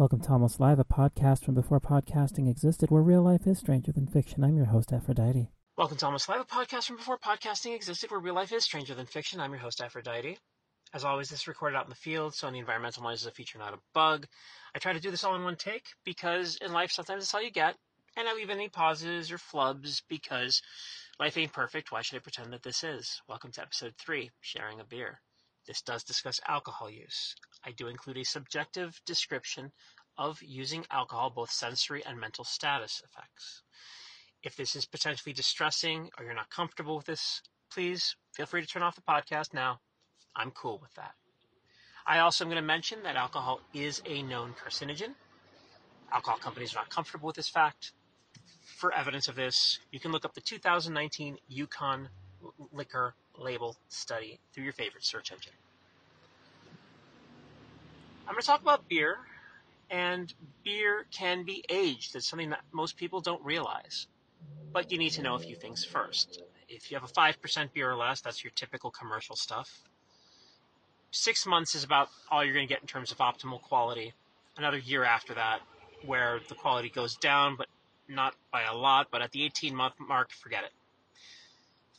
Welcome to Almost Live, a podcast from before podcasting existed, where real life is stranger than fiction. I'm your host, Aphrodite. Welcome to Almost Live, a podcast from before podcasting existed, where real life is stranger than fiction. I'm your host, Aphrodite. As always, this is recorded out in the field, so any environmental noise is a feature, not a bug. I try to do this all in one take because in life, sometimes it's all you get, and I leave any pauses or flubs because life ain't perfect. Why should I pretend that this is? Welcome to episode three, sharing a beer. This does discuss alcohol use. I do include a subjective description of using alcohol, both sensory and mental status effects. If this is potentially distressing or you're not comfortable with this, please feel free to turn off the podcast now. I'm cool with that. I also am going to mention that alcohol is a known carcinogen. Alcohol companies are not comfortable with this fact. For evidence of this, you can look up the 2019 Yukon Liquor Label Study through your favorite search engine. I'm going to talk about beer, and beer can be aged. It's something that most people don't realize. But you need to know a few things first. If you have a 5% beer or less, that's your typical commercial stuff. Six months is about all you're going to get in terms of optimal quality. Another year after that, where the quality goes down, but not by a lot, but at the 18 month mark, forget it.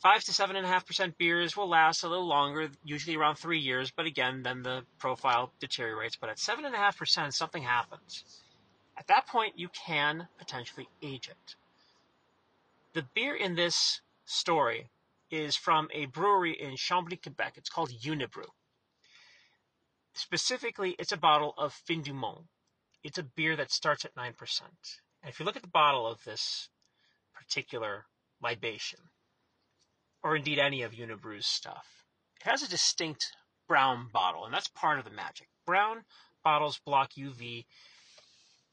Five to seven and a half percent beers will last a little longer, usually around three years, but again, then the profile deteriorates. But at seven and a half percent, something happens. At that point, you can potentially age it. The beer in this story is from a brewery in Chambly, Quebec. It's called Unibroue. Specifically, it's a bottle of Fin du Monde. It's a beer that starts at 9%. And if you look at the bottle of this particular libation, or indeed any of Unibroue's stuff. It has a distinct brown bottle, and that's part of the magic. Brown bottles block UV.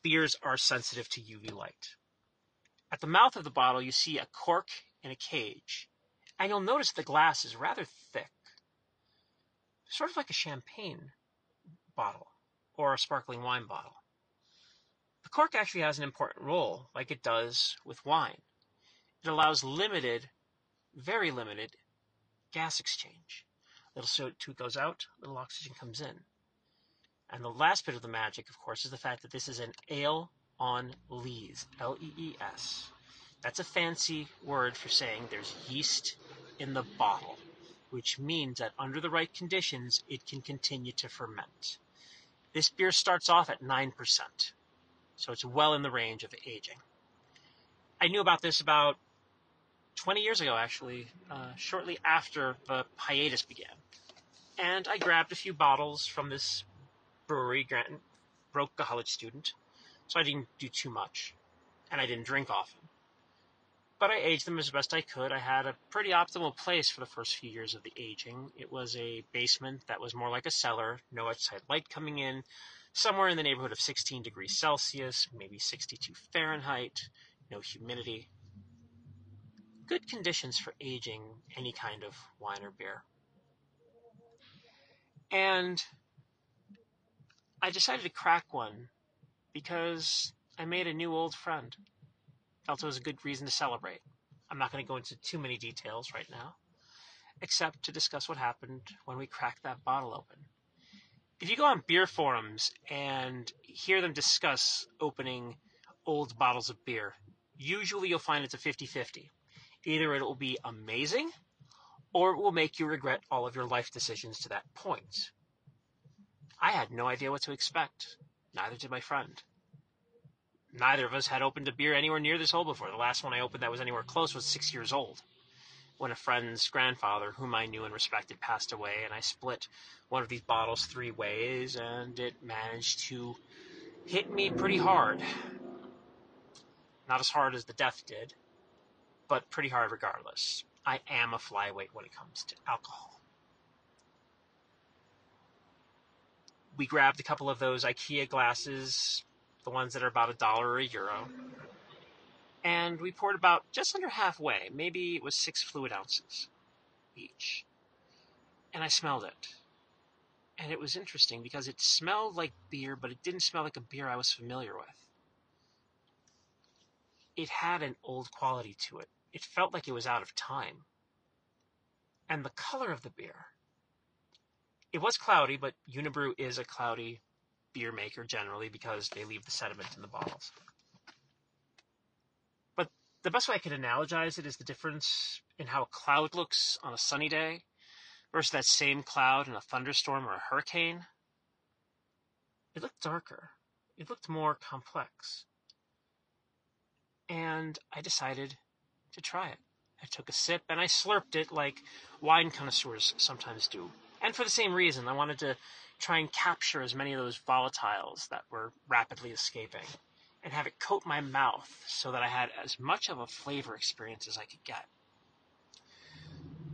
Beers are sensitive to UV light. At the mouth of the bottle, you see a cork in a cage, and you'll notice the glass is rather thick, sort of like a champagne bottle or a sparkling wine bottle. The cork actually has an important role, like it does with wine. It allows limited very limited gas exchange. Little CO2 goes out, little oxygen comes in. And the last bit of the magic, of course, is the fact that this is an ale on lees, L E E S. That's a fancy word for saying there's yeast in the bottle, which means that under the right conditions, it can continue to ferment. This beer starts off at 9%, so it's well in the range of aging. I knew about this about 20 years ago, actually, uh, shortly after the hiatus began. And I grabbed a few bottles from this brewery, Grant, broke a college student, so I didn't do too much, and I didn't drink often. But I aged them as best I could. I had a pretty optimal place for the first few years of the aging. It was a basement that was more like a cellar, no outside light coming in, somewhere in the neighborhood of 16 degrees Celsius, maybe 62 Fahrenheit, no humidity good conditions for aging any kind of wine or beer. And I decided to crack one because I made a new old friend. Felt it was a good reason to celebrate. I'm not going to go into too many details right now, except to discuss what happened when we cracked that bottle open. If you go on beer forums and hear them discuss opening old bottles of beer, usually you'll find it's a 50 50. Either it will be amazing or it will make you regret all of your life decisions to that point. I had no idea what to expect. Neither did my friend. Neither of us had opened a beer anywhere near this hole before. The last one I opened that was anywhere close was six years old. When a friend's grandfather, whom I knew and respected, passed away, and I split one of these bottles three ways, and it managed to hit me pretty hard. Not as hard as the death did, but pretty hard regardless. I am a flyweight when it comes to alcohol. We grabbed a couple of those IKEA glasses, the ones that are about a dollar or a euro, and we poured about just under halfway. Maybe it was six fluid ounces each. And I smelled it. And it was interesting because it smelled like beer, but it didn't smell like a beer I was familiar with. It had an old quality to it it felt like it was out of time. And the color of the beer. It was cloudy, but Unibroue is a cloudy beer maker generally because they leave the sediment in the bottles. But the best way I could analogize it is the difference in how a cloud looks on a sunny day versus that same cloud in a thunderstorm or a hurricane. It looked darker. It looked more complex. And I decided to try it. I took a sip and I slurped it like wine connoisseurs sometimes do. And for the same reason, I wanted to try and capture as many of those volatiles that were rapidly escaping and have it coat my mouth so that I had as much of a flavor experience as I could get.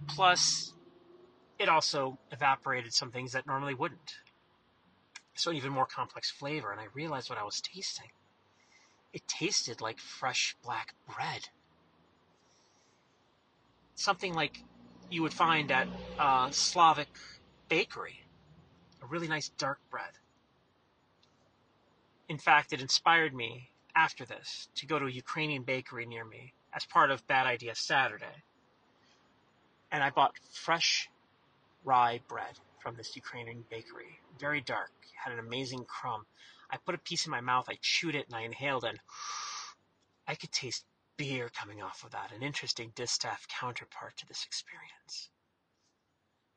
Plus, it also evaporated some things that normally wouldn't. So, an even more complex flavor, and I realized what I was tasting. It tasted like fresh black bread. Something like you would find at a Slavic bakery. A really nice dark bread. In fact, it inspired me after this to go to a Ukrainian bakery near me as part of Bad Idea Saturday. And I bought fresh rye bread from this Ukrainian bakery. Very dark, had an amazing crumb. I put a piece in my mouth, I chewed it, and I inhaled, and I could taste beer coming off of that, an interesting distaff counterpart to this experience.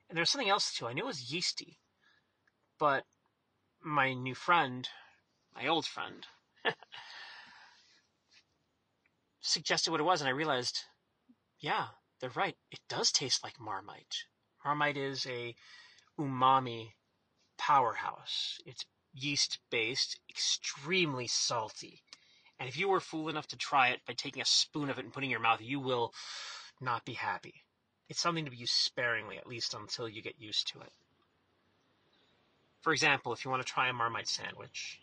And there's something else too. I knew it was yeasty, but my new friend, my old friend, suggested what it was, and I realized, yeah, they're right. It does taste like Marmite. Marmite is a umami powerhouse. It's yeast based, extremely salty. And if you were fool enough to try it by taking a spoon of it and putting it in your mouth, you will not be happy. It's something to be used sparingly, at least until you get used to it. For example, if you want to try a Marmite sandwich,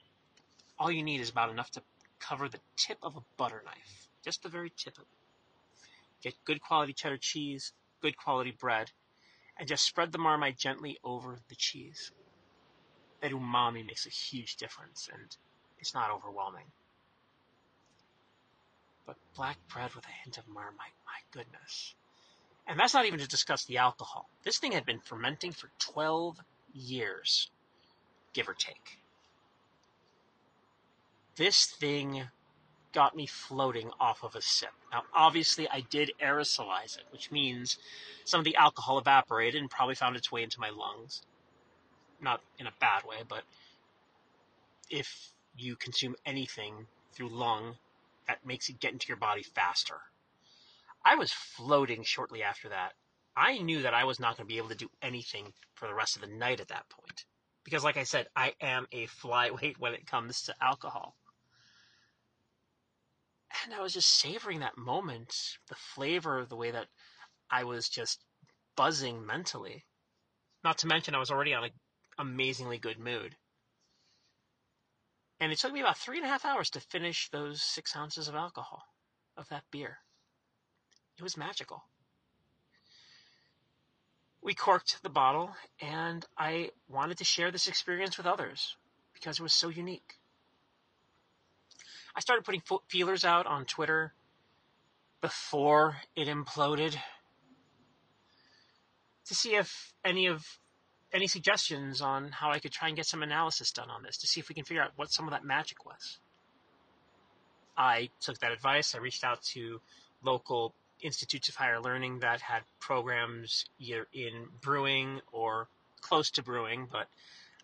all you need is about enough to cover the tip of a butter knife, just the very tip of it. Get good quality cheddar cheese, good quality bread, and just spread the Marmite gently over the cheese. That umami makes a huge difference, and it's not overwhelming. But black bread with a hint of Marmite, my goodness. And that's not even to discuss the alcohol. This thing had been fermenting for 12 years, give or take. This thing got me floating off of a sip. Now, obviously, I did aerosolize it, which means some of the alcohol evaporated and probably found its way into my lungs. Not in a bad way, but if you consume anything through lung, that makes it get into your body faster. I was floating shortly after that. I knew that I was not going to be able to do anything for the rest of the night at that point. Because, like I said, I am a flyweight when it comes to alcohol. And I was just savoring that moment, the flavor, the way that I was just buzzing mentally. Not to mention, I was already on an amazingly good mood. And it took me about three and a half hours to finish those six ounces of alcohol, of that beer. It was magical. We corked the bottle, and I wanted to share this experience with others because it was so unique. I started putting feelers out on Twitter before it imploded to see if any of any suggestions on how I could try and get some analysis done on this to see if we can figure out what some of that magic was. I took that advice. I reached out to local institutes of higher learning that had programs either in brewing or close to brewing, but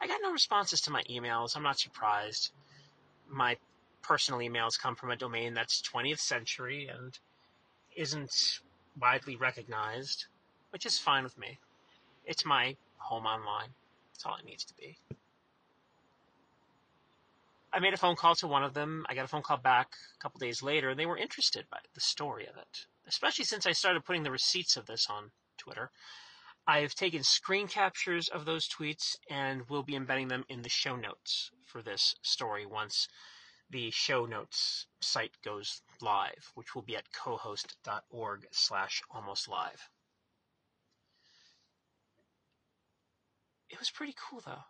I got no responses to my emails. I'm not surprised. My personal emails come from a domain that's 20th century and isn't widely recognized, which is fine with me. It's my home online. That's all it needs to be. I made a phone call to one of them. I got a phone call back a couple days later, and they were interested by the story of it, especially since I started putting the receipts of this on Twitter. I've taken screen captures of those tweets and will be embedding them in the show notes for this story once the show notes site goes live, which will be at cohost.org slash almost live. It was pretty cool though.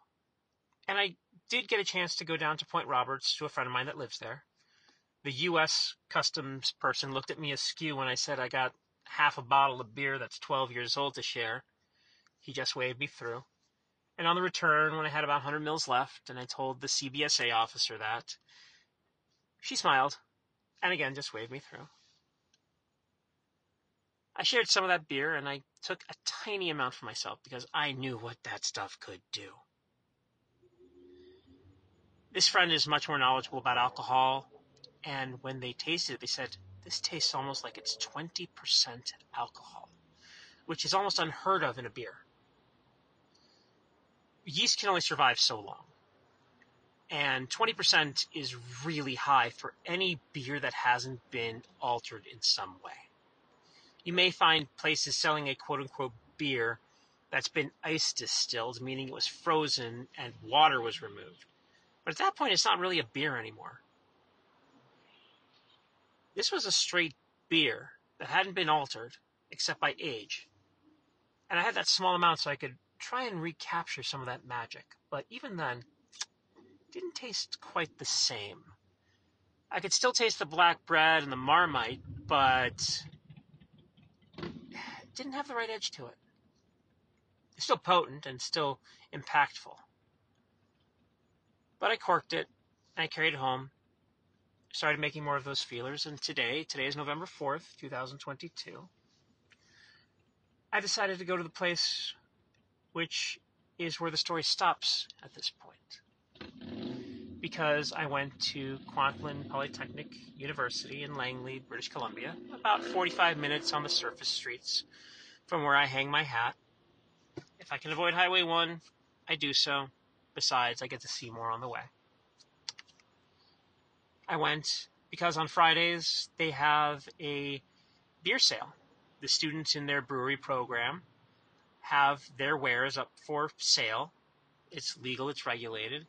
And I did get a chance to go down to Point Roberts to a friend of mine that lives there. The U.S. customs person looked at me askew when I said I got half a bottle of beer that's 12 years old to share. He just waved me through. And on the return, when I had about 100 mils left, and I told the CBSA officer that, she smiled and again just waved me through. I shared some of that beer and I took a tiny amount for myself because I knew what that stuff could do. This friend is much more knowledgeable about alcohol, and when they tasted it, they said, This tastes almost like it's 20% alcohol, which is almost unheard of in a beer. Yeast can only survive so long. And 20% is really high for any beer that hasn't been altered in some way you may find places selling a quote unquote beer that's been ice distilled, meaning it was frozen and water was removed. But at that point, it's not really a beer anymore. This was a straight beer that hadn't been altered except by age. And I had that small amount so I could try and recapture some of that magic. But even then, didn't taste quite the same. I could still taste the black bread and the marmite, but didn't have the right edge to it. It's still potent and still impactful. But I corked it and I carried it home. Started making more of those feelers, and today, today is November 4th, 2022. I decided to go to the place which is where the story stops at this point. Because I went to Kwantlen Polytechnic University in Langley, British Columbia, about 45 minutes on the surface streets from where I hang my hat. If I can avoid Highway 1, I do so. Besides, I get to see more on the way. I went because on Fridays they have a beer sale. The students in their brewery program have their wares up for sale. It's legal, it's regulated.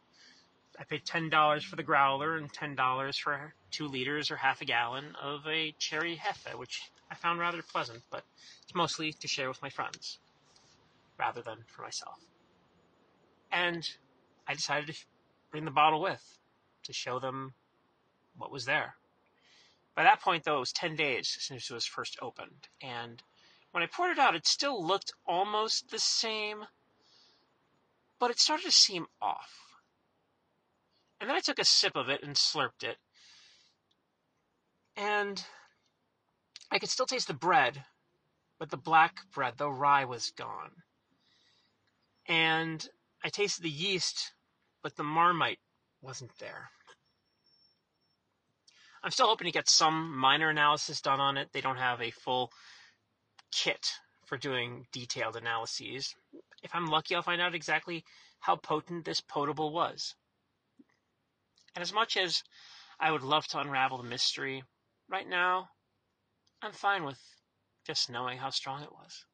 I paid $10 for the growler and $10 for two liters or half a gallon of a cherry hefe, which I found rather pleasant, but it's mostly to share with my friends rather than for myself. And I decided to bring the bottle with to show them what was there. By that point, though, it was 10 days since it was first opened. And when I poured it out, it still looked almost the same, but it started to seem off. And then I took a sip of it and slurped it. And I could still taste the bread, but the black bread, the rye was gone. And I tasted the yeast, but the marmite wasn't there. I'm still hoping to get some minor analysis done on it. They don't have a full kit for doing detailed analyses. If I'm lucky, I'll find out exactly how potent this potable was. And as much as I would love to unravel the mystery, right now I'm fine with just knowing how strong it was.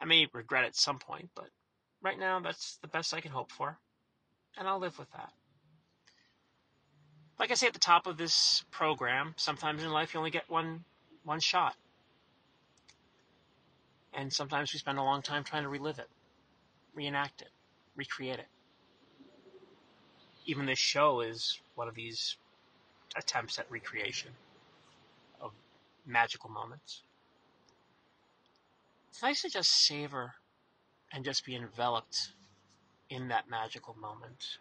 I may regret at some point, but right now that's the best I can hope for, and I'll live with that. Like I say at the top of this program, sometimes in life you only get one one shot. And sometimes we spend a long time trying to relive it, reenact it, recreate it. Even this show is one of these attempts at recreation of magical moments. It's nice to just savor and just be enveloped in that magical moment.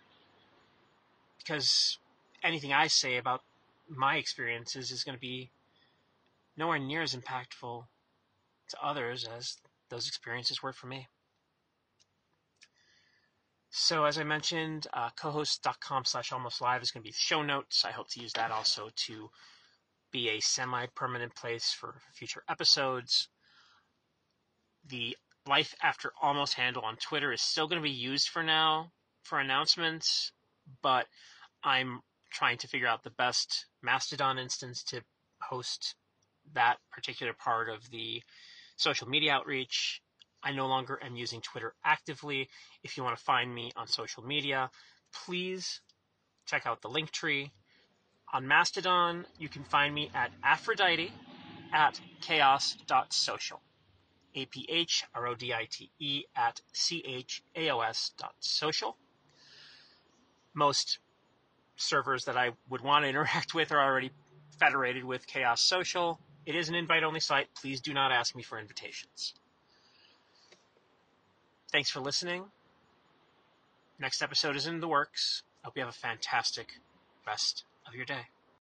Because anything I say about my experiences is going to be nowhere near as impactful to others as those experiences were for me. So as I mentioned, uh, cohost.com slash almost live is going to be the show notes. I hope to use that also to be a semi permanent place for future episodes. The Life After Almost handle on Twitter is still going to be used for now for announcements, but I'm trying to figure out the best Mastodon instance to host that particular part of the social media outreach. I no longer am using Twitter actively. If you want to find me on social media, please check out the link tree on Mastodon, you can find me at Aphrodite at chaos.social. A P H R O D I T E at C H A O S dot social. Most servers that I would want to interact with are already federated with Chaos Social. It is an invite only site. Please do not ask me for invitations. Thanks for listening. Next episode is in the works. I Hope you have a fantastic rest of your day.